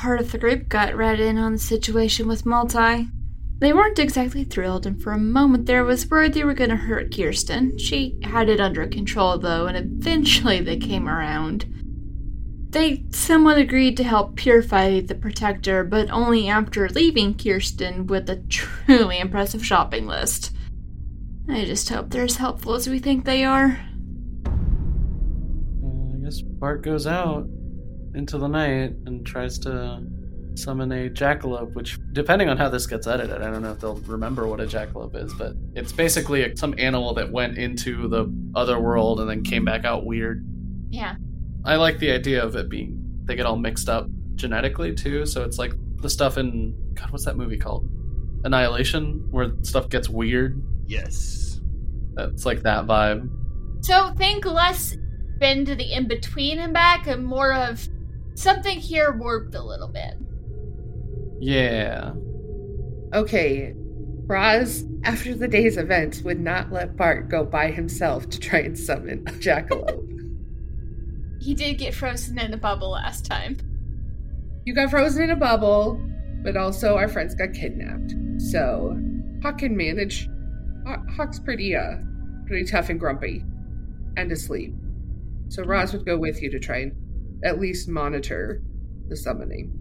part of the group got read in on the situation with Multi. They weren't exactly thrilled, and for a moment there was worried they were going to hurt Kirsten. She had it under control, though, and eventually they came around. They somewhat agreed to help purify the Protector, but only after leaving Kirsten with a truly impressive shopping list. I just hope they're as helpful as we think they are. Uh, I guess Bart goes out into the night and tries to summon a jackalope, which, depending on how this gets edited, I don't know if they'll remember what a jackalope is, but it's basically some animal that went into the other world and then came back out weird. Yeah. I like the idea of it being they get all mixed up genetically too, so it's like the stuff in God, what's that movie called? Annihilation, where stuff gets weird. Yes. It's like that vibe. So think less been to the in between and back, and more of something here warped a little bit. Yeah. Okay, Roz, after the day's events, would not let Bart go by himself to try and summon a jackalope. He did get frozen in a bubble last time. you got frozen in a bubble, but also our friends got kidnapped. So Hawk can manage. Haw- Hawk's pretty uh pretty tough and grumpy, and asleep. So Roz would go with you to try and at least monitor the summoning.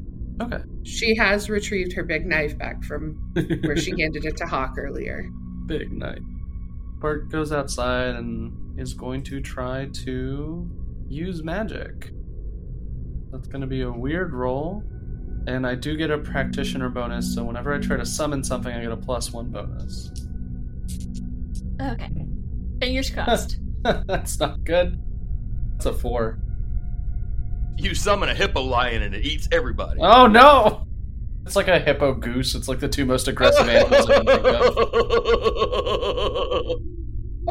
Okay. She has retrieved her big knife back from where she handed it to Hawk earlier. Big knife. Bart goes outside and is going to try to use magic. That's going to be a weird roll. And I do get a practitioner bonus, so whenever I try to summon something, I get a plus one bonus. Okay. Fingers crossed. That's not good. That's a four. You summon a hippo lion and it eats everybody. Oh no! It's like a hippo goose. It's like the two most aggressive animals I can think of.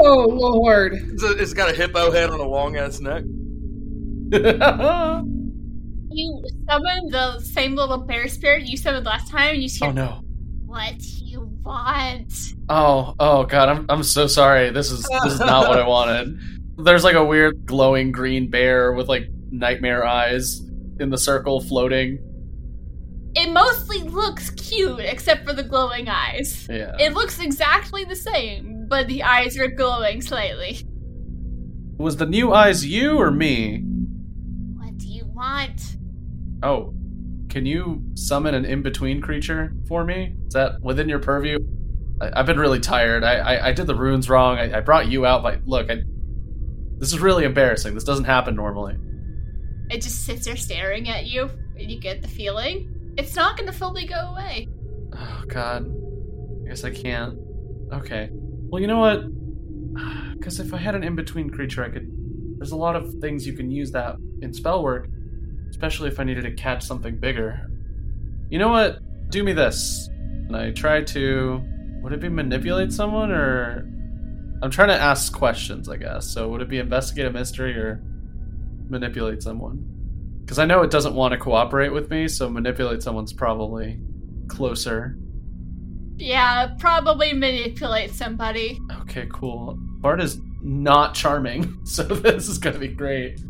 Oh lord! it's, a- it's got a hippo head on a long ass neck. you summon the same little bear spirit you summoned last time, and you see oh no. what you want. Oh, oh god, I'm I'm so sorry. This is this is not what I wanted. There's like a weird glowing green bear with like nightmare eyes in the circle floating. It mostly looks cute, except for the glowing eyes. Yeah. It looks exactly the same, but the eyes are glowing slightly. Was the new eyes you or me? What do you want? Oh. Can you summon an in-between creature for me? Is that within your purview? I, I've been really tired. I, I, I did the runes wrong. I, I brought you out, but look, I, this is really embarrassing. This doesn't happen normally. It just sits there staring at you, and you get the feeling it's not going to fully go away. Oh God, I guess I can't. Okay. Well, you know what? Because if I had an in-between creature, I could. There's a lot of things you can use that in spell work, especially if I needed to catch something bigger. You know what? Do me this. And I try to. Would it be manipulate someone or? I'm trying to ask questions, I guess. So would it be investigate a mystery or manipulate someone? Because I know it doesn't want to cooperate with me, so manipulate someone's probably closer. Yeah, probably manipulate somebody. Okay, cool. Bart is not charming, so this is gonna be great.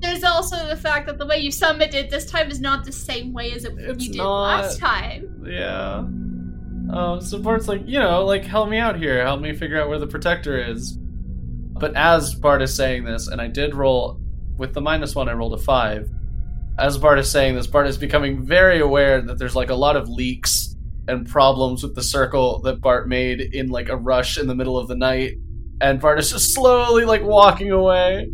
There's also the fact that the way you summoned it this time is not the same way as it, It's you did not. last time. Yeah. Oh, so Bart's like, you know, like, help me out here. Help me figure out where the protector is. But as Bart is saying this, and I did roll, with the minus one, I rolled a five. As Bart is saying this, Bart is becoming very aware that there's like a lot of leaks and problems with the circle that Bart made in like a rush in the middle of the night. And Bart is just slowly like walking away.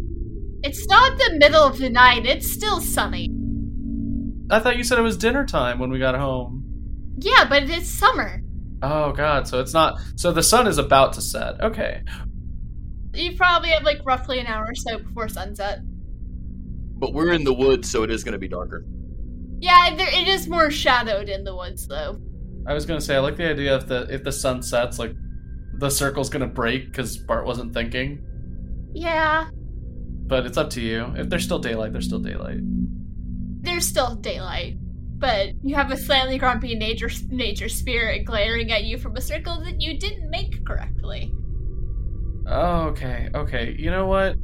It's not the middle of the night, it's still sunny. I thought you said it was dinner time when we got home. Yeah, but it's summer. Oh god, so it's not so the sun is about to set. Okay. You probably have like roughly an hour or so before sunset. But we're in the woods, so it is going to be darker. Yeah, there, it is more shadowed in the woods though. I was gonna say I like the idea if the if the sun sets, like the circle's gonna break because Bart wasn't thinking. Yeah, But it's up to you. If there's still daylight, there's still daylight. there's still daylight, but you have a slightly grumpy nature nature spirit glaring at you from a circle that you didn't make correctly. Oh, okay, okay. You know what?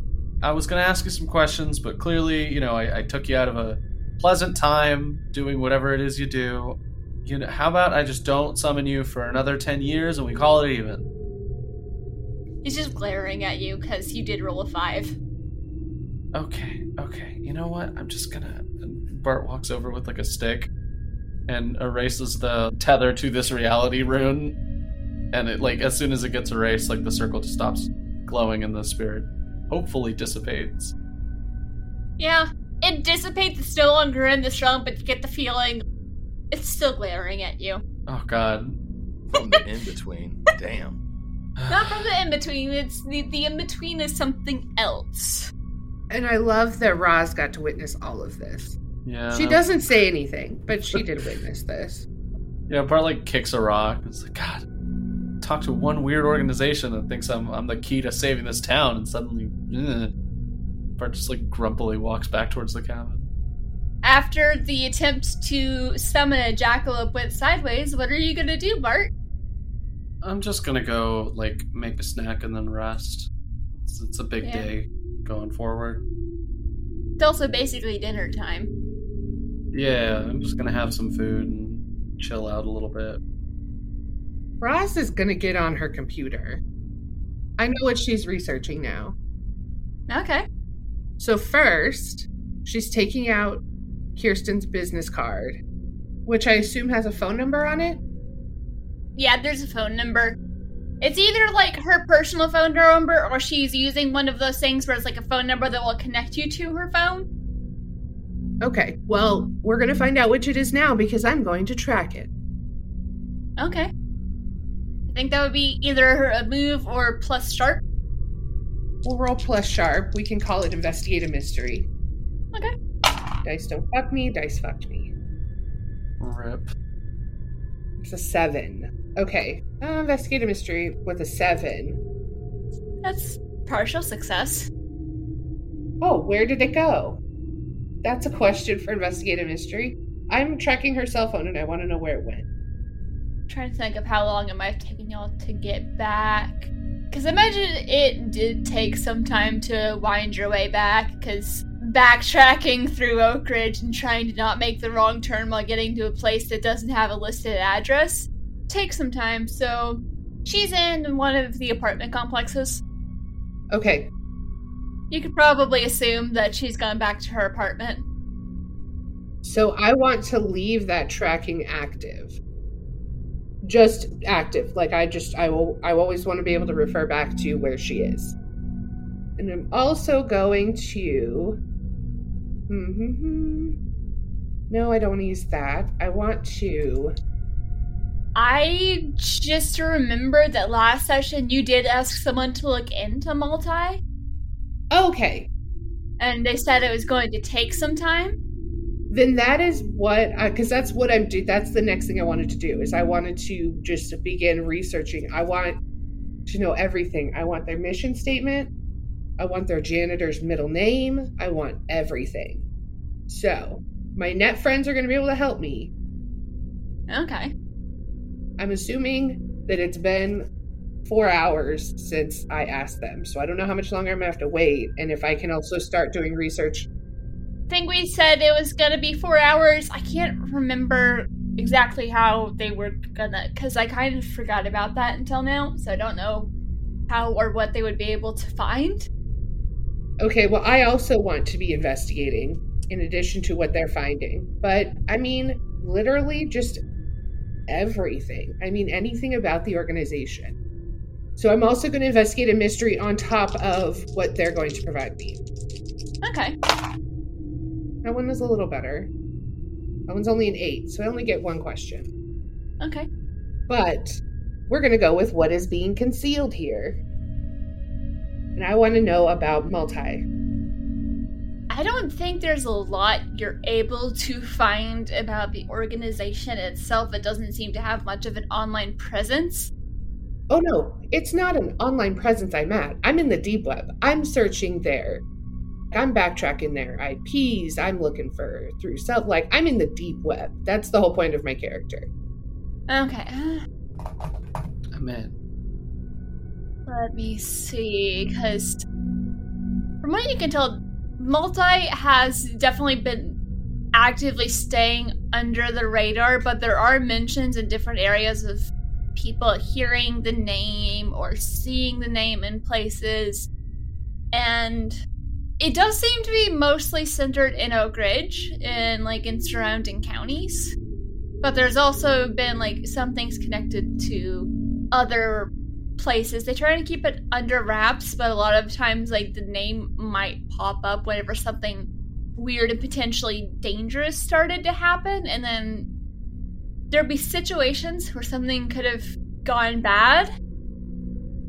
I was gonna ask you some questions, but clearly, you know, I, I took you out of a pleasant time doing whatever it is you do. You know, how about I just don't summon you for another 10 years and we call it even? He's just glaring at you because you did roll a five. Okay, okay. You know what? I'm just gonna. Bart walks over with like a stick and erases the tether to this reality rune. And it, like, as soon as it gets erased, like, the circle just stops glowing in the spirit hopefully dissipates. Yeah, it dissipates. It's no longer in the realm, but you get the feeling it's still glaring at you. Oh, God. From the in between. Damn. Not from the in between. It's the the in between is something else. And I love that Roz got to witness all of this. Yeah. She doesn't say anything, but she did witness this. Yeah, Bart like kicks a rock. It's like, God, talk to one weird organization that thinks I'm I'm the key to saving this town, and suddenly, eh, ugh. Bart just like grumpily walks back towards the cabin. After the attempt to summon a jackalope went sideways, what are you gonna do, Bart? I'm just gonna go like make a snack and then rest. It's, it's a big Yeah. day going forward. It's also basically dinner time. Yeah, I'm just gonna have some food and chill out a little bit. Roz is gonna get on her computer. I know what she's researching now. Okay. So first, she's taking out Kirsten's business card, which I assume has a phone number on it. Yeah, there's a phone number. It's either like her personal phone number or she's using one of those things where it's like a phone number that will connect you to her phone. Okay, well, we're gonna find out which it is now because I'm going to track it. Okay. I think that would be either a move or plus sharp. We'll roll plus sharp. We can call it investigate a mystery. Okay. Dice don't fuck me, dice fucked me. Rip. It's a seven. Okay. Uh, investigate a mystery with a seven. That's partial success. Oh, where did it go? That's a question for investigate a mystery. I'm tracking her cell phone and I want to know where it went. Trying to think of how long it might have taken y'all to get back. Because I imagine it did take some time to wind your way back, because backtracking through Oak Ridge and trying to not make the wrong turn while getting to a place that doesn't have a listed address takes some time, so she's in one of the apartment complexes. Okay, You could probably assume that she's gone back to her apartment. so I want to leave that tracking active. Just active. Like I just I will I always want to be able to refer back to where she is. And I'm also going to mm-hmm. No, I don't want to use that. I want to I just remember that last session you did ask someone to look into multi. Okay. and they said it was going to take some time. Then that is what because that's what i'm do that's the next thing i wanted to do is i wanted to just begin researching. I want to know everything. I want their mission statement. I want their janitor's middle name. I want everything. So my net friends are going to be able to help me. Okay. i'm assuming that it's been four hours since i asked them so i don't know how much longer i'm going to have to wait and if i can also start doing research I think we said it was gonna be four hours. I can't remember exactly how they were gonna, because I kind of forgot about that until now, so I don't know how or what they would be able to find. Okay, well, I also want to be investigating in addition to what they're finding. But I mean, literally just everything. I mean, anything about the organization. So I'm also going to investigate a mystery on top of what they're going to provide me. Okay. That one was a little better. That one's only an eight, so I only get one question. Okay. But we're going to go with what is being concealed here. And I want to know about multi. I don't think there's a lot you're able to find about the organization itself. It doesn't seem to have much of an online presence. Oh no, it's not an online presence I'm at. I'm in the deep web. I'm searching there. I'm backtracking their IPs. I'm looking for through self. Like, I'm in the deep web. That's the whole point of my character. Okay. I'm in. Let me see, because from what you can tell, Multi has definitely been actively staying under the radar, but there are mentions in different areas of people hearing the name or seeing the name in places. And it does seem to be mostly centered in Oak Ridge and like in surrounding counties. But there's also been like some things connected to other places. They try to keep it under wraps, but a lot of times like the name might pop up whenever something weird and potentially dangerous started to happen and then there'd be situations where something could have gone bad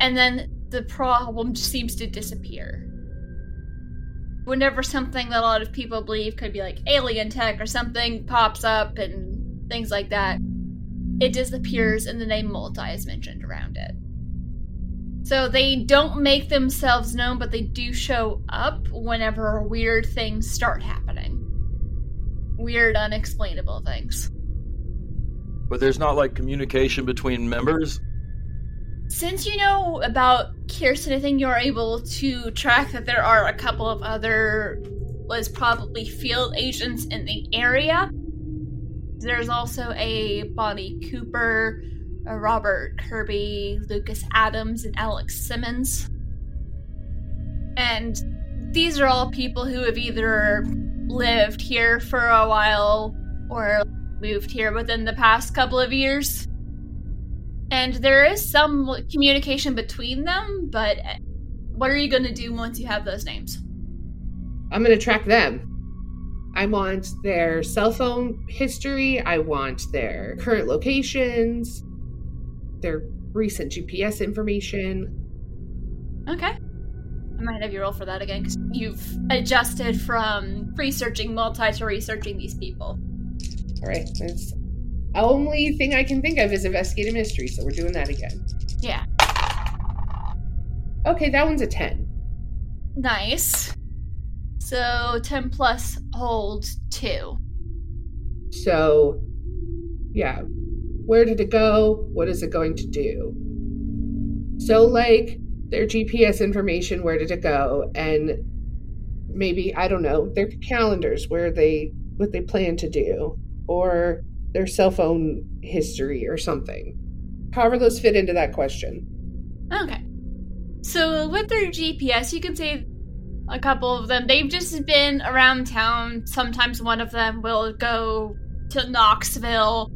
and then the problem seems to disappear whenever something that a lot of people believe could be like alien tech or something pops up and things like that it disappears and the name multi is mentioned around it so they don't make themselves known, but they do show up whenever weird things start happening. Weird, unexplainable things. But there's not like communication between members? Since you know about Kirsten, I think you're able to track that there are a couple of other, was probably field agents in the area. There's also a Bonnie Cooper uh, Robert Kirby, Lucas Adams, and Alex Simmons. And these are all people who have either lived here for a while or moved here within the past couple of years. And there is some communication between them, but uh, what are you going to do once you have those names? I'm going to track them. I want their cell phone history. I want their current locations their recent GPS information. Okay. I might have you roll for that again because you've adjusted from researching multi to researching these people. All right. That's only thing I can think of is investigative mystery, so we're doing that again. Yeah. Okay, that one's a 10. Nice. So 10 plus holds 2. So, yeah, where did it go? What is it going to do? So, like their GPS information, where did it go? And maybe, I don't know, their calendars, where they, what they plan to do, or their cell phone history or something. However, those fit into that question. Okay. So, with their GPS, you can say a couple of them, they've just been around town. Sometimes one of them will go to Knoxville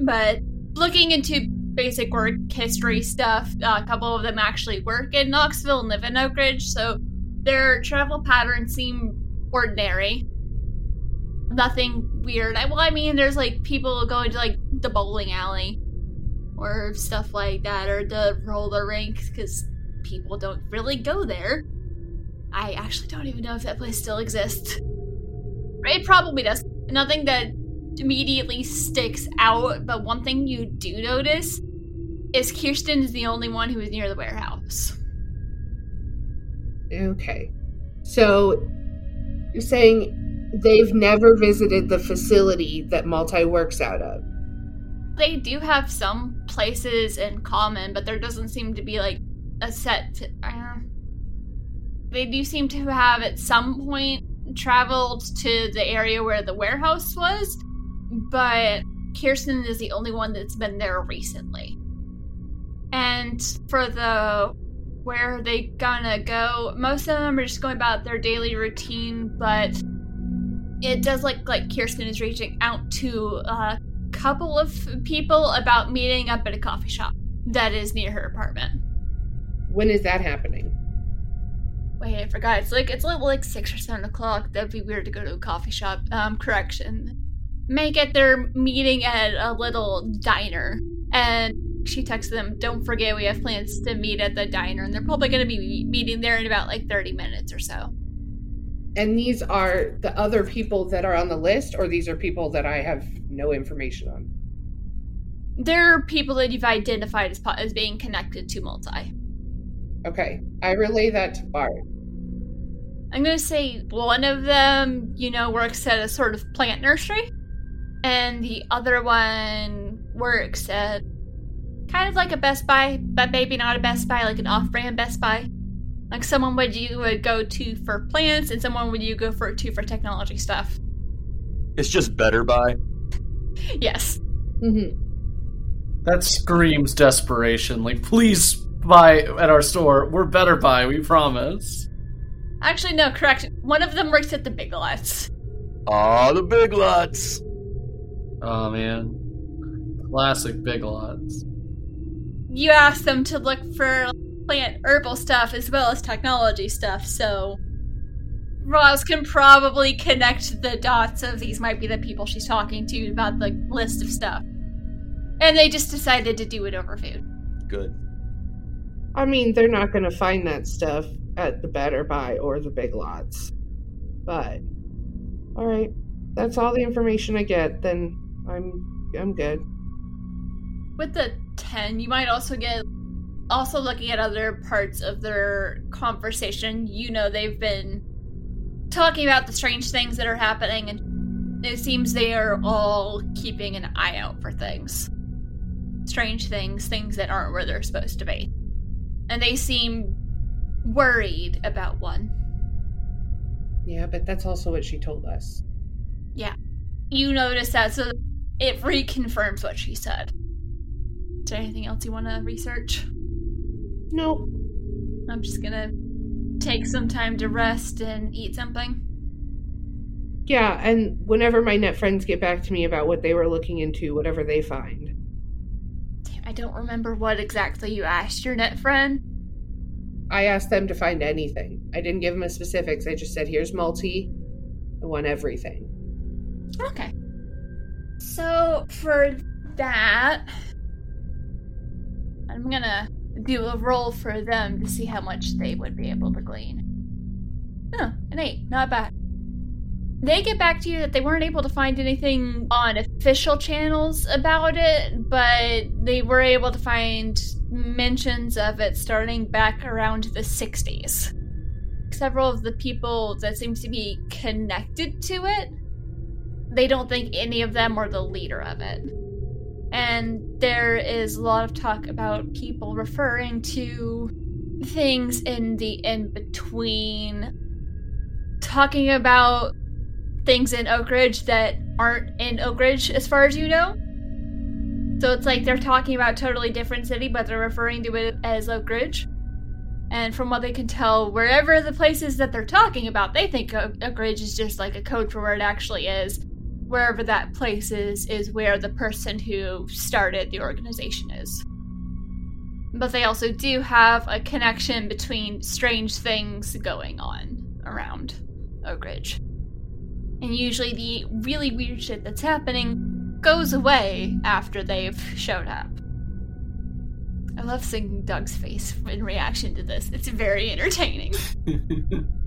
but looking into basic work history stuff, a couple of them actually work in Knoxville and live in Oak Ridge, so their travel patterns seem ordinary. Nothing weird. I, well, I mean, there's like people going to like the bowling alley or stuff like that, or the roller rink, because people don't really go there. I actually don't even know if that place still exists. It probably does. Nothing that immediately sticks out, but one thing you do notice is Kirsten is the only one who is near the warehouse. Okay. So you're saying they've never visited the facility that Multi works out of? They do have some places in common, but there doesn't seem to be like a set. Uh, they do seem to have at some point traveled to the area where the warehouse was, but Kirsten is the only one that's been there recently. And for the where are they gonna go, most of them are just going about their daily routine, but it does look like Kirsten is reaching out to a couple of people about meeting up at a coffee shop that is near her apartment. When is that happening? Wait, I forgot. It's like it's like like six or seven o'clock. That'd be weird to go to a coffee shop. Um, correction make it their meeting at a little diner. And she texts them, Don't forget, we have plans to meet at the diner. And they're probably going to be meeting there in about like 30 minutes or so. And these are the other people that are on the list, or these are people that I have no information on? They're people that you've identified as, as being connected to multi. Okay. I relay that to Bart. I'm going to say one of them, you know, works at a sort of plant nursery and the other one works at kind of like a Best Buy, but maybe not a Best Buy, like an off-brand Best Buy. Like someone would you would go to for plants, and someone would you go for to for technology stuff. It's just better by. Yes. Mm-hmm. That screams desperation. Like, please buy at our store. We're better buy, we promise. Actually, no, correct. One of them works at the Big Lots. Aw, the big lots. Oh man. Classic Big Lots. You asked them to look for plant herbal stuff as well as technology stuff, so Roz can probably connect the dots of these might be the people she's talking to about the list of stuff. And they just decided to do it over food. Good. I mean, they're not going to find that stuff at the Better Buy or the Big Lots. But all right, that's all the information I get. Then I'm I'm good. With the 10, you might also get also looking at other parts of their conversation. You know they've been talking about the strange things that are happening and it seems they are all keeping an eye out for things. Strange things, things that aren't where they're supposed to be. And they seem worried about one. Yeah, but that's also what she told us. Yeah. You notice that, so it reconfirms what she said. Is there anything else you want to research? Nope. I'm just gonna take some time to rest and eat something. Yeah, and whenever my net friends get back to me about what they were looking into, whatever they find. Damn, I don't remember what exactly you asked your net friend. I asked them to find anything. I didn't give them a specifics. I just said, here's multi. I want everything. Okay. So for that, I'm gonna do a roll for them to see how much they would be able to glean. Oh, an eight, not bad. They get back to you that they weren't able to find anything on official channels about it, but they were able to find mentions of it starting back around the 60s. Several of the people that seem to be connected to it they don't think any of them were the leader of it. And there is a lot of talk about people referring to things in the in between, talking about things in Oak Ridge that aren't in Oak Ridge, as far as you know. So it's like they're talking about totally different city, but they're referring to it as Oak Ridge. And from what they can tell, wherever the places that they're talking about, they think Oak Ridge is just like a code for where it actually is wherever that place is, is where the person who started the organization is. But they also do have a connection between strange things going on around Oak Ridge. And usually the really weird shit that's happening goes away after they've showed up. I love seeing Doug's face in reaction to this. It's very entertaining.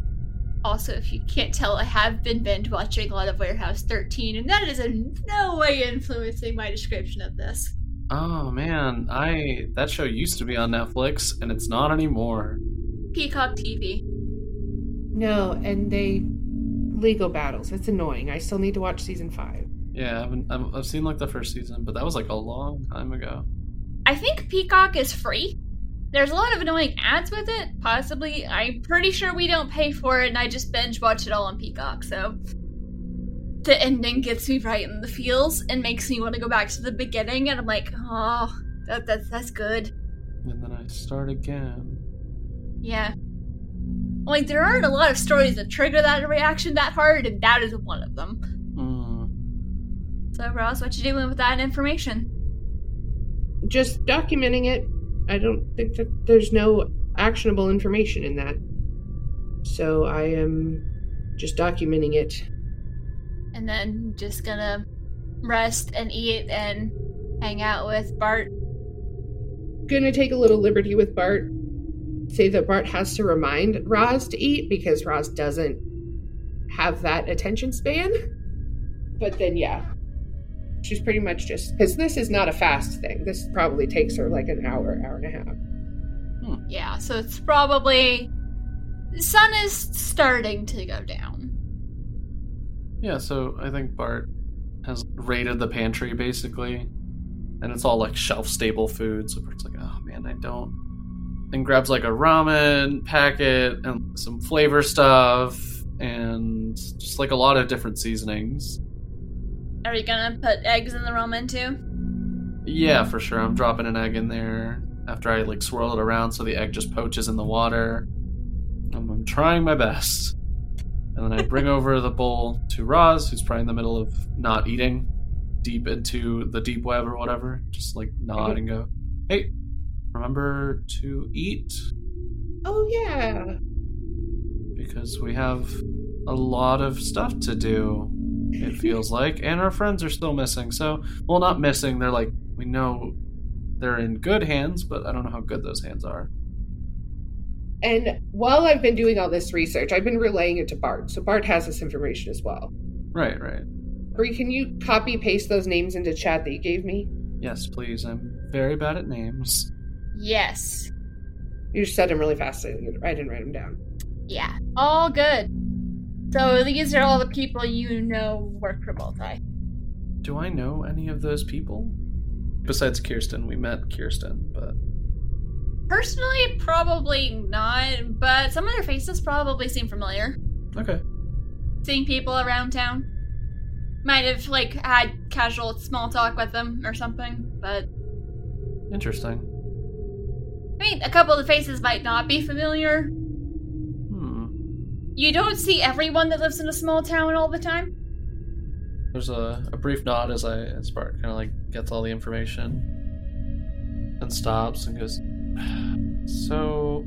Also, if you can't tell, I have been binge watching a lot of Warehouse 13, and that is in no way influencing my description of this. oh man, I that show used to be on Netflix and it's not anymore. Peacock TV. No, and they legal battles. It's annoying. I still need to watch season five. Yeah, I haven't, I've, I've seen like the first season, but that was like a long time ago. I think Peacock is free. There's a lot of annoying ads with it, possibly. I'm pretty sure we don't pay for it, and I just binge watch it all on Peacock, so. The ending gets me right in the feels and makes me want to go back to the beginning, and I'm like, oh, that, that's, that's good. And then I start again. Yeah. Like, there aren't a lot of stories that trigger that reaction that hard, and that is one of them. Mm. So, Roz, what you doing with that information? Just documenting it. I don't think that there's no actionable information in that. So I am just documenting it. And then just gonna rest and eat and hang out with Bart. Gonna take a little liberty with Bart. Say that Bart has to remind Roz to eat because Roz doesn't have that attention span. But then, yeah. She's pretty much just. Because this is not a fast thing. This probably takes her like an hour, hour and a half. Hmm. Yeah, so it's probably. The sun is starting to go down. Yeah, so I think Bart has raided the pantry basically, and it's all like shelf stable food. So Bart's like, oh man, I don't. And grabs like a ramen packet and some flavor stuff and just like a lot of different seasonings. Are you gonna put eggs in the ramen too? Yeah, for sure. I'm dropping an egg in there after I like swirl it around so the egg just poaches in the water. I'm, I'm trying my best. And then I bring over the bowl to Roz, who's probably in the middle of not eating, deep into the deep web or whatever. Just like nod and go, "Hey, remember to eat Oh yeah. because we have a lot of stuff to do." It feels like, and our friends are still missing. So, well, not missing. They're like we know they're in good hands, but I don't know how good those hands are. And while I've been doing all this research, I've been relaying it to Bart. So Bart has this information as well. Right, right. Bree, can you copy paste those names into chat that you gave me? Yes, please. I'm very bad at names. Yes. You just said them really fast. I didn't I didn't write them down. Yeah. All good. So these are all the people you know work for Multi. Do I know any of those people? Besides Kirsten, we met Kirsten, but Personally, probably not, but some of their faces probably seem familiar. okay. Seeing people around town. Might have, like, had casual small talk with them or something, but Interesting. I mean, a couple of the faces might not be familiar. You don't see everyone that lives in a small town all the time. There's a, a brief nod as I as Bart kind of like gets all the information and stops and goes, "So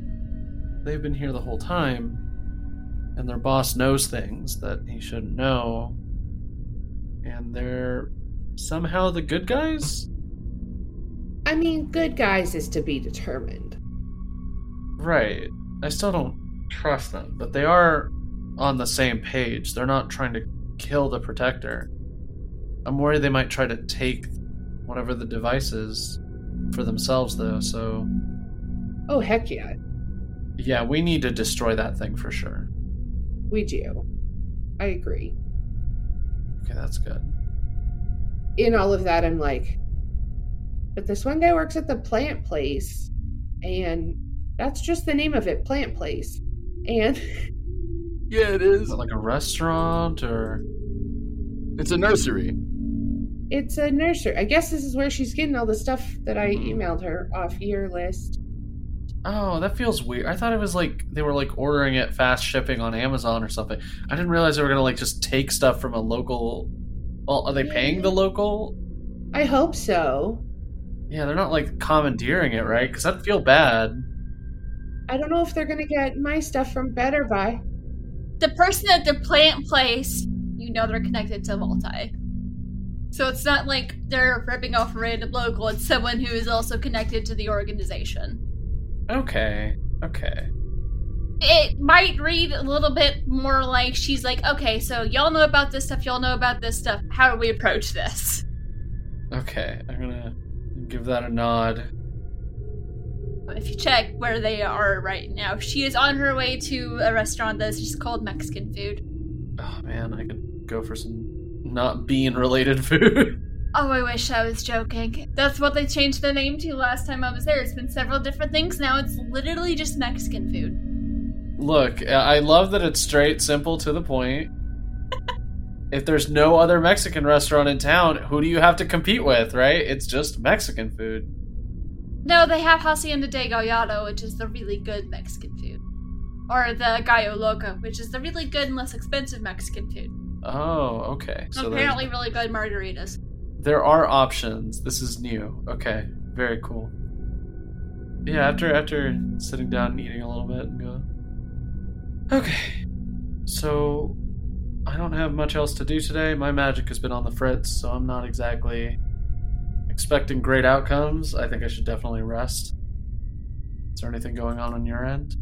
they've been here the whole time, and their boss knows things that he shouldn't know, and they're somehow the good guys." I mean, good guys is to be determined. Right. I still don't trust them, but they are on the same page. They're not trying to kill the protector. I'm worried they might try to take whatever the device is for themselves, though. So, Oh heck yeah, yeah, we need to destroy that thing for sure. we do. I agree. Okay, that's good. In all of that, I'm like, but this one guy works at the plant place, and that's just the name of it, plant place. And Yeah, it Is is. it like a restaurant or? It's a nursery. it's a nursery. I guess this is where she's getting all the stuff that I Hmm. emailed her off your list. Oh, that feels weird. I thought it was like they were like ordering it fast shipping on Amazon or something. I didn't realize they were gonna like just take stuff from a local. Well, are they paying the local I hope so. Yeah, they're not like commandeering it, right? Because I'd feel bad. I don't know if they're gonna get my stuff from Better Buy. The person at the plant place, you know they're connected to Multi. So it's not like they're ripping off a random local, it's someone who is also connected to the organization. Okay, okay. It might read a little bit more like she's like, okay, so y'all know about this stuff, y'all know about this stuff. How do we approach this? Okay, I'm gonna give that a nod. If you check where they are right now, she is on her way to a restaurant that's just called Mexican food. Oh man, I could go for some not bean related food. Oh, I wish I was joking. That's what they changed the name to last time I was there. It's been several different things. Now it's literally just Mexican food. Look, uh, I love that it's straight, simple, to the point. if there's no other Mexican restaurant in town, who do you have to compete with, right? It's just Mexican food. No, they have Hacienda de Gallardo, which is the really good Mexican food. Or the Gallo Loco, which is the really good and less expensive Mexican food. Oh, okay. So there's- Apparently, really good margaritas. there are options. This is new. Okay, very cool. Yeah, after after sitting down and eating a little bit and go. Okay, so I don't have much else to do today. My magic has been on the fritz, so I'm not exactly expecting great outcomes. I think I should definitely rest. Is there anything going on on your end?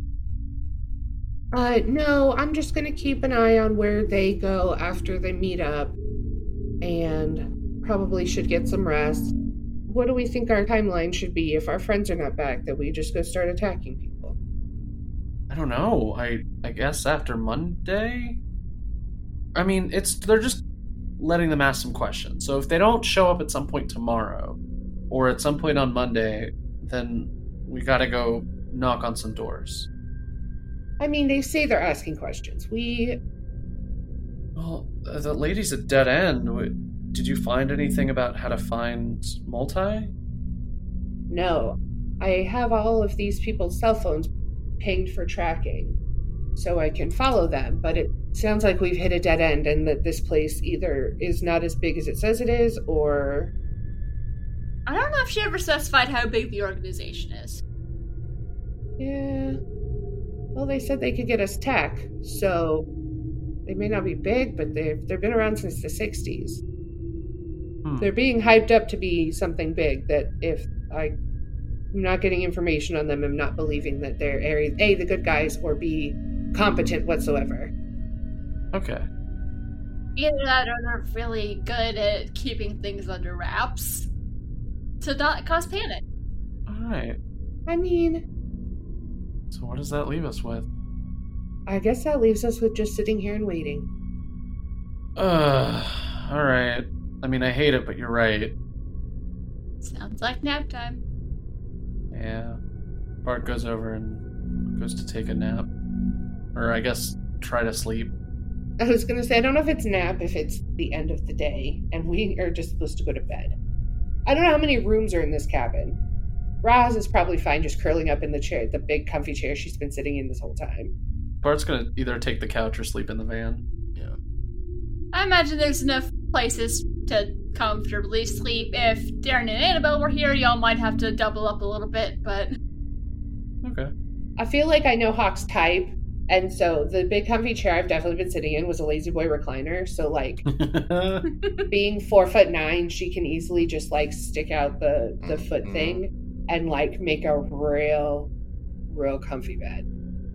Uh, no, I'm just gonna keep an eye on where they go after they meet up, and probably should get some rest. What do we think our timeline should be if our friends are not back? That we just go start attacking people? I don't know. I I guess after Monday. I mean, it's they're just letting them ask some questions. So if they don't show up at some point tomorrow or at some point on Monday, then we got to go knock on some doors. I mean, they say they're asking questions. We Well, the lady's a dead end. Did you find anything about how to find multi? No. I have all of these people's cell phones pinged for tracking so I can follow them, but it sounds like we've hit a dead end and that this place either is not as big as it says it is or. I don't know if she ever specified how big the organization is. Yeah. Well, they said they could get us tech, so they may not be big, but they've, they've been around since the 60s. Hmm. They're being hyped up to be something big that if I I'm not getting information on them. I'm not believing that they're A, A, the good guys, or B, competent whatsoever. Okay. Either that or they're really good at keeping things under wraps to not cause panic. Alright. I mean, So what does that leave us with? I guess that leaves us with just sitting here and waiting. Uh alright. I mean I hate it, but you're right. Sounds like nap time. Yeah. Bart goes over and goes to take a nap. Or I guess try to sleep. I was gonna say, I don't know if it's nap, if it's the end of the day, and we are just supposed to go to bed. I don't know how many rooms are in this cabin. Roz is probably fine just curling up in the chair, the big comfy chair she's been sitting in this whole time. Bart's gonna either take the couch or sleep in the van. Yeah. I imagine there's enough places to comfortably sleep. If Darren and Annabelle were here, y'all might have to double up a little bit, but Okay. I feel like I know Hawk's type, and so the big comfy chair I've definitely been sitting in was a La-Z-Boy recliner. So like being four foot nine, she can easily just like stick out the the foot Mhm. thing and like make a real, real comfy bed.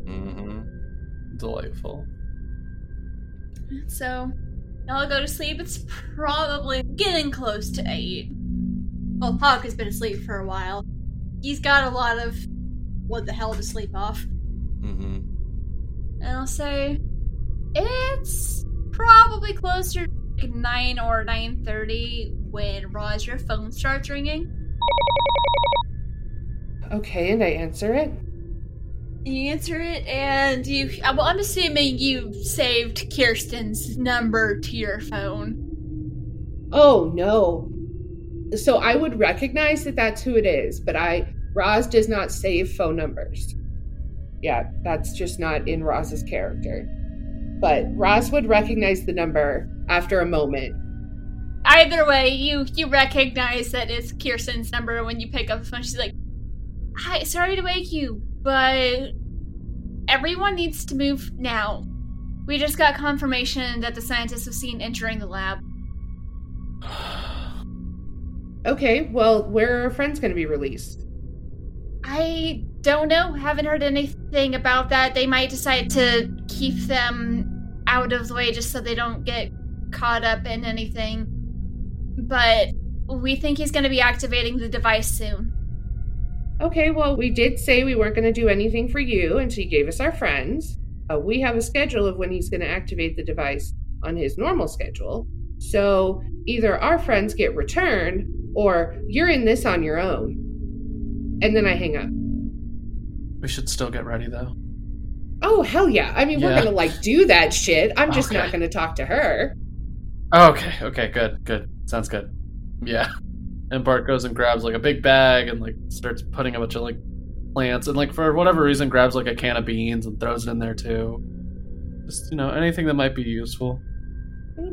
Mm-hmm. Delightful. so y'all go to sleep. It's probably getting close to eight. Well, Hawk has been asleep for a while. He's got a lot of what the hell to sleep off. Mm-hmm. And I'll say it's probably closer to nine or nine thirty when Roz your phone starts ringing. Okay, and I answer it. You answer it, and you. uh, Well, I'm assuming you saved Kirsten's number to your phone. Oh no. So I would recognize that that's who it is, but I Roz does not save phone numbers. Yeah, that's just not in Roz's character. But Roz would recognize the number after a moment. Either way, you you recognize that it's Kirsten's number when you pick up the phone. She's like, "Hi, sorry to wake you, but everyone needs to move now. We just got confirmation that the scientists have seen entering the lab. Okay, well, where are our friends going to be released? I don't know. Haven't heard anything about that. They might decide to keep them out of the way just so they don't get caught up in anything. But we think he's going to be activating the device soon. Okay, well, we did say we weren't going to do anything for you, and she gave us our friends. Uh, we have a schedule of when he's going to activate the device on his normal schedule. So either our friends get returned, or you're in this on your own. And then I hang up. We should still get ready though. Oh, hell yeah. I mean, we're going to like do that shit. I'm just not going to talk to her. Okay, okay, good, good. Sounds good. Yeah. And Bart goes and grabs like a big bag and like starts putting a bunch of like plants and like for whatever reason grabs like a can of beans and throws it in there too. Just you know, anything that might be useful.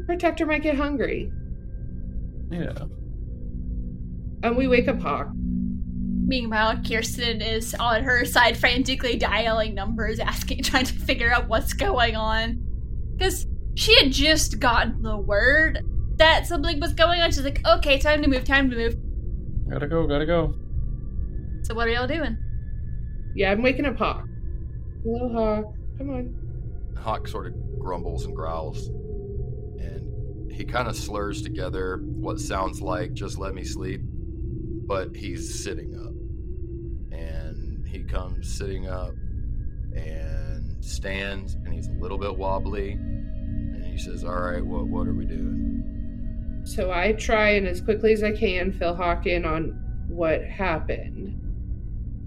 Protector might get hungry. Yeah. And we wake up Hawk. Meanwhile, Kirsten is on her side frantically dialing numbers, asking, trying to figure out what's going on. Because she had just gotten the word that something was going on. She's like, okay, time to move, time to move. Gotta go, gotta go. So, what are y'all doing? Yeah, I'm waking up Hawk. Hello, Hawk. Come on. Hawk sort of grumbles and growls, and he kind of slurs together what sounds like "just let me sleep," but he's sitting up, and he comes sitting up and stands, and he's a little bit wobbly, and he says, "All right, what what are we doing?" So I try and as quickly as I can fill Hawk in on what happened.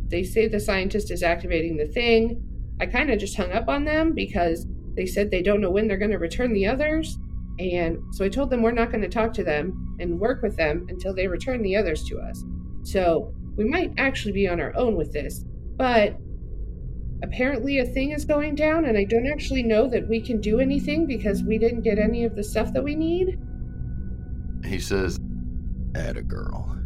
They say the scientist is activating the thing. I kind of just hung up on them because they said they don't know when they're going to return the others. And so I told them we're not going to talk to them and work with them until they return the others to us. So we might actually be on our own with this. But apparently a thing is going down, and I don't actually know that we can do anything because we didn't get any of the stuff that we need. He says, "Add a girl,"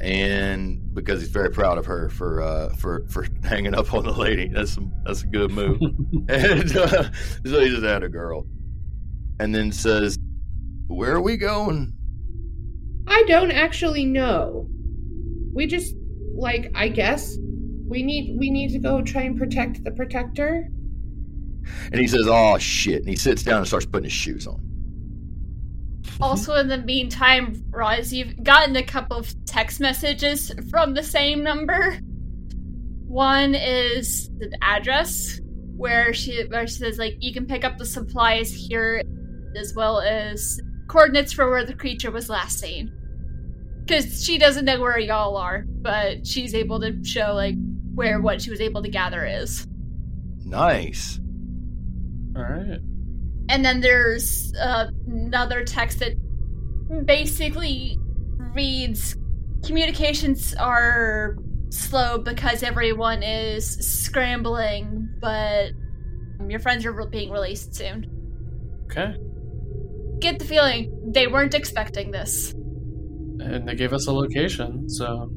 and because he's very proud of her for uh, for for hanging up on the lady. That's some, that's a good move. and uh, so he just add a girl, and then says, "Where are we going?" I don't actually know. We just like I guess we need we need to go try and protect the protector. And he says, "Oh shit!" And he sits down and starts putting his shoes on. Also, in the meantime, Roz, you've gotten a couple of text messages from the same number. One is the address where she where she says like you can pick up the supplies here, as well as coordinates for where the creature was last seen. Because she doesn't know where y'all are, but she's able to show like where what she was able to gather is. Nice. All right. And then there's uh, another text that basically reads communications are slow because everyone is scrambling, but your friends are being released soon. Okay. Get the feeling they weren't expecting this. And they gave us a location, so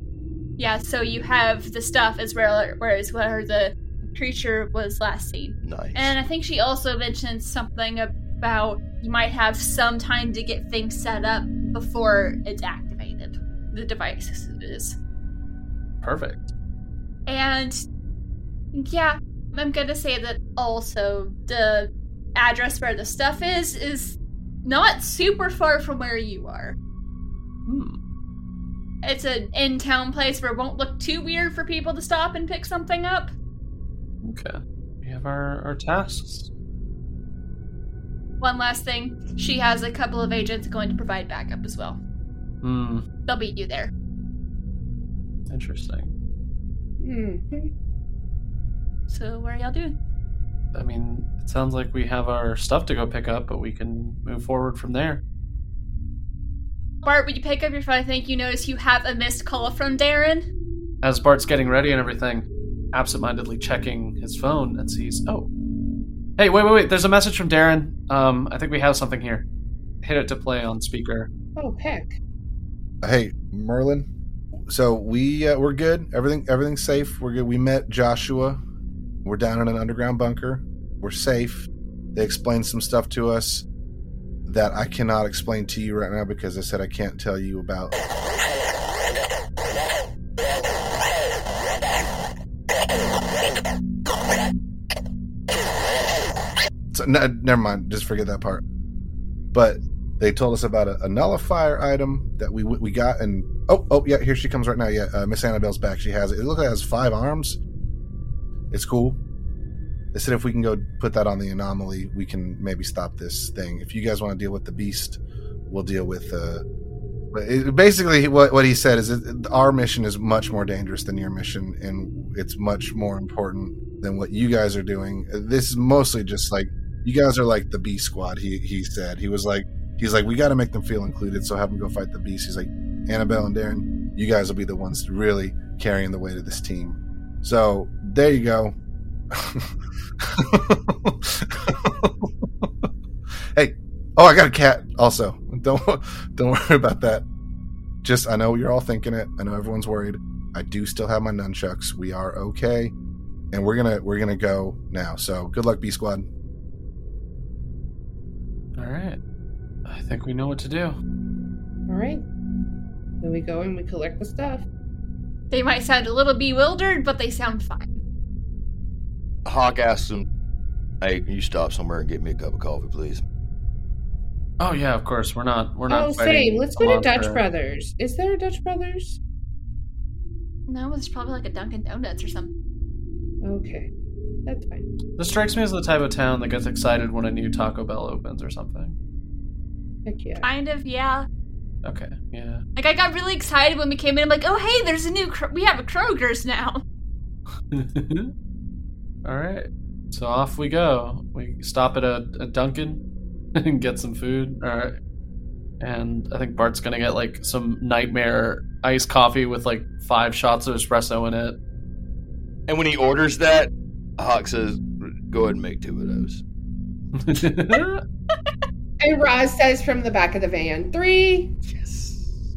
Yeah, so you have the stuff as well, whereas where the creature was last seen. Nice. And I think she also mentioned something about you might have some time to get things set up before it's activated. The device is. perfect. And yeah, I'm gonna say that also the address where the stuff is is not super far from where you are. Hmm. It's an in town place where it won't look too weird for people to stop and pick something up. Okay. We have our, our tasks. One last thing, she has a couple of agents going to provide backup as well. Hmm. They'll beat you there. Interesting. Hmm. So what are y'all doing? I mean, it sounds like we have our stuff to go pick up, but we can move forward from there. Bart, would you pick up your phone, I think you notice you have a missed call from Darren. As Bart's getting ready and everything, absentmindedly checking his phone and sees, oh, hey, wait, wait, wait! There's a message from Darren. Um, I think we have something here. Hit it to play on speaker. Oh heck. Hey, Merlin. So we uh, we're good. Everything everything's safe. We're good. We met Joshua. We're down in an underground bunker. We're safe. They explained some stuff to us that I cannot explain to you right now because I said I can't tell you about. So, never mind. Just forget that part. But they told us about a, a nullifier item that we we got, and oh oh yeah, here she comes right now. Yeah, uh, Miss Annabelle's back. She has it. It looks like it has five arms. It's cool. They said if we can go put that on the anomaly, we can maybe stop this thing. If you guys want to deal with the beast, we'll deal with. Uh, basically, what what he said is our mission is much more dangerous than your mission, and it's much more important than what you guys are doing. This is mostly just like you guys are like the B squad. He he said he was like he's like we got to make them feel included, so have them go fight the beast. He's like Annabelle and Darren, you guys will be the ones really carrying the weight of this team. So there you go. hey, oh, I got a cat. Also, don't don't worry about that. Just I know you're all thinking it. I know everyone's worried. I do still have my nunchucks. We are okay, and we're gonna we're gonna go now. So good luck, B Squad. All right. I think we know what to do. All right. Then we go and we collect the stuff. They might sound a little bewildered, but they sound fine. Hawk asks him, "Hey, can you stop somewhere and get me a cup of coffee, please?" Oh yeah, of course. We're not. We're not. Oh, same. Let's go to Dutch monster. Brothers. Is there a Dutch Brothers? No, it's probably like a Dunkin' Donuts or something. Okay, that's fine. This strikes me as the type of town that gets excited when a new Taco Bell opens or something. Heck yeah. Kind of, yeah. Okay. Yeah. Like I got really excited when we came in. I'm like, oh hey, there's a new. Kro- we have a Kroger's now. All right. So off we go. We stop at a, a Dunkin'. and get some food. All right. And I think Bart's gonna get like some nightmare iced coffee with like five shots of espresso in it. And when he orders that, Hawk says, "Go ahead and make two of those." And Roz says from the back of the van, three. Yes.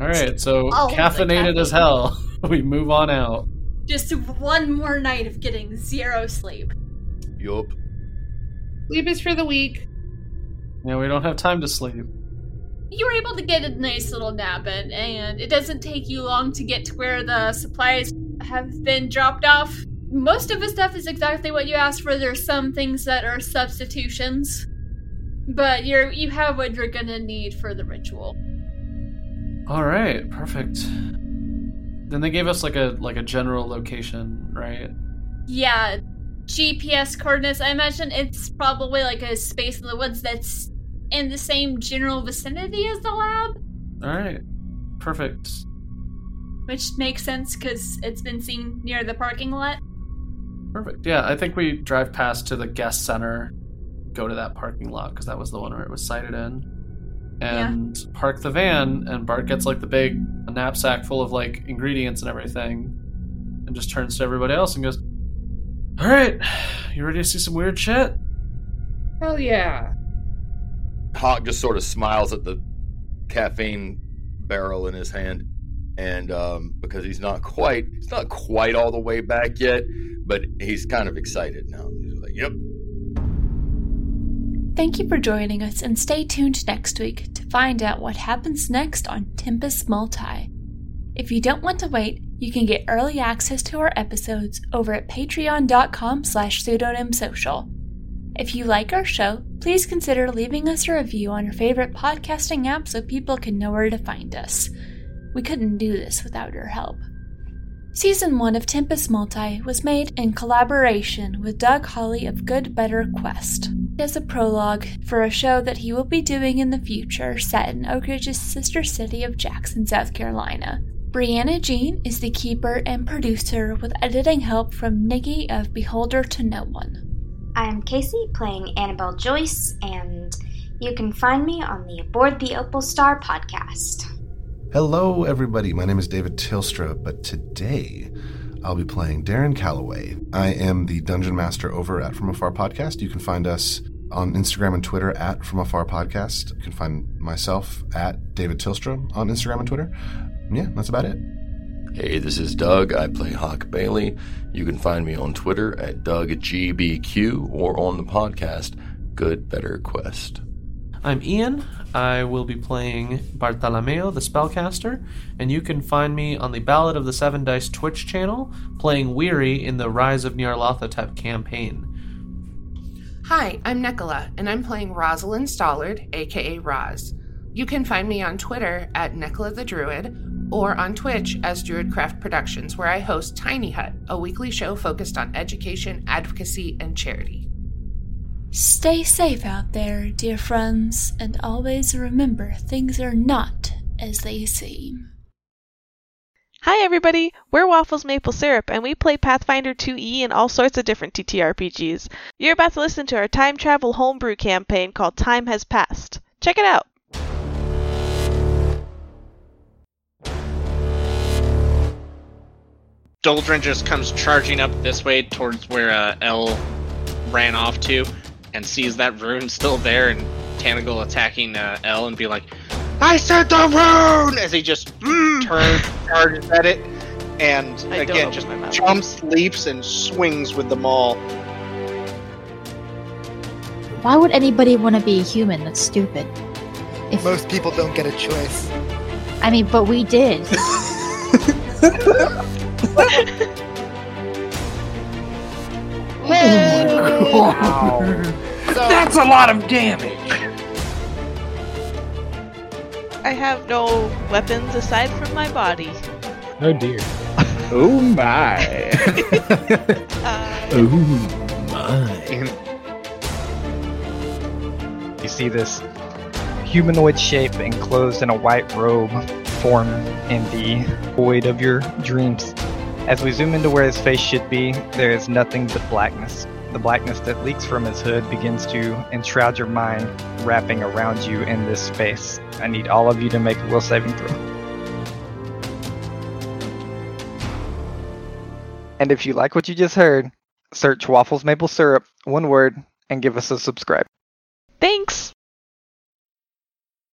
All right, so oh, All the caffeinated as hell. we move on out. Just one more night of getting zero sleep. Yup. Sleep is for the weak. Yeah, we don't have time to sleep. You were able to get a nice little nap in, and it doesn't take you long to get to where the supplies have been dropped off. Most of the stuff is exactly what you asked for. There's some things that are substitutions, but you're you have what you're gonna need for the ritual. All right, perfect. Then they gave us like a like a general location, right? Yeah, GPS coordinates. I imagine it's probably like a space in the woods that's in the same general vicinity as the lab, All right, perfect. which makes sense because it's been seen near the parking lot. Perfect. Yeah, I think we drive past to the guest center, go to that parking lot because that was the one where it was sighted in, and park the van. And Bart gets like the big knapsack full of like ingredients and everything, and just turns to everybody else and goes, "All right, you ready to see some weird shit?" Hell yeah. Hawk just sort of smiles at the caffeine barrel in his hand, and um, because he's not quite, he's not quite all the way back yet, but he's kind of excited now. He's like, "Yep, Thank you for joining us and stay tuned next week to find out what happens next on Tempest Multi. If you don't want to wait, you can get early access to our episodes over at patreon.com slash pseudonymsocial. If you like our show, please consider leaving us a review on your favorite podcasting app so people can know where to find us. We couldn't do this without your help. Season 1 of Tempest Multi was made in collaboration with Doug Holly of Good Better Quest as a prologue for a show that he will be doing in the future set in Oak Ridge's sister city of Jackson, South Carolina. Brianna Jean is the keeper and producer with editing help from Nikki of Beholder to No One. I'm Casey playing Annabelle Joyce, and you can find me on the Aboard the Opal Star podcast. Hello, everybody. My name is David Tilstra, but today I'll be playing Darren Calloway. I am the dungeon master over at From Afar Podcast. You can find us on Instagram and Twitter at From Afar Podcast. You can find myself at David Tilstra on Instagram and Twitter. Yeah, that's about it. Hey, this is Doug. I play Hawk Bailey. You can find me on Twitter at DougGBQ or on the podcast Good Better Quest. I'm Ian. I will be playing Bartolomeo, the spellcaster, and you can find me on the Ballad of the Seven Dice Twitch channel, playing Weary in the Rise of Nyarlathotep campaign. Hi, I'm Nicola, and I'm playing Rosalind Stollard, aka Roz. You can find me on Twitter at Nicola the Druid or on Twitch as Druidcraft Productions, where I host Tiny Hut, a weekly show focused on education, advocacy, and charity. Stay safe out there, dear friends, and always remember things are not as they seem. Hi everybody, we're Waffles Maple Syrup and we play Pathfinder 2e and all sorts of different TTRPGs. You're about to listen to our time travel homebrew campaign called Time Has Passed. Check it out! Doldrin just comes charging up this way towards where uh, L ran off to and sees that rune still there and Tanagal attacking uh, L and be like, I said the rune! As he just turns, charges at it, and I again just jumps, leaps, and swings with the maul. Why would anybody want to be a human? That's stupid. If Most people don't get a choice. I mean, but we did. That's a lot of damage. I have no weapons aside from my body. Oh dear. oh my. Uh, oh my. You see this humanoid shape enclosed in a white robe form in the void of your dreams. As we zoom into where his face should be, there is nothing but blackness. The blackness that leaks from his hood begins to enshroud your mind, wrapping around you in this space. I need all of you to make a will saving throw. And if you like what you just heard, search Waffles Maple Syrup, one word, and give us a subscribe. Thanks!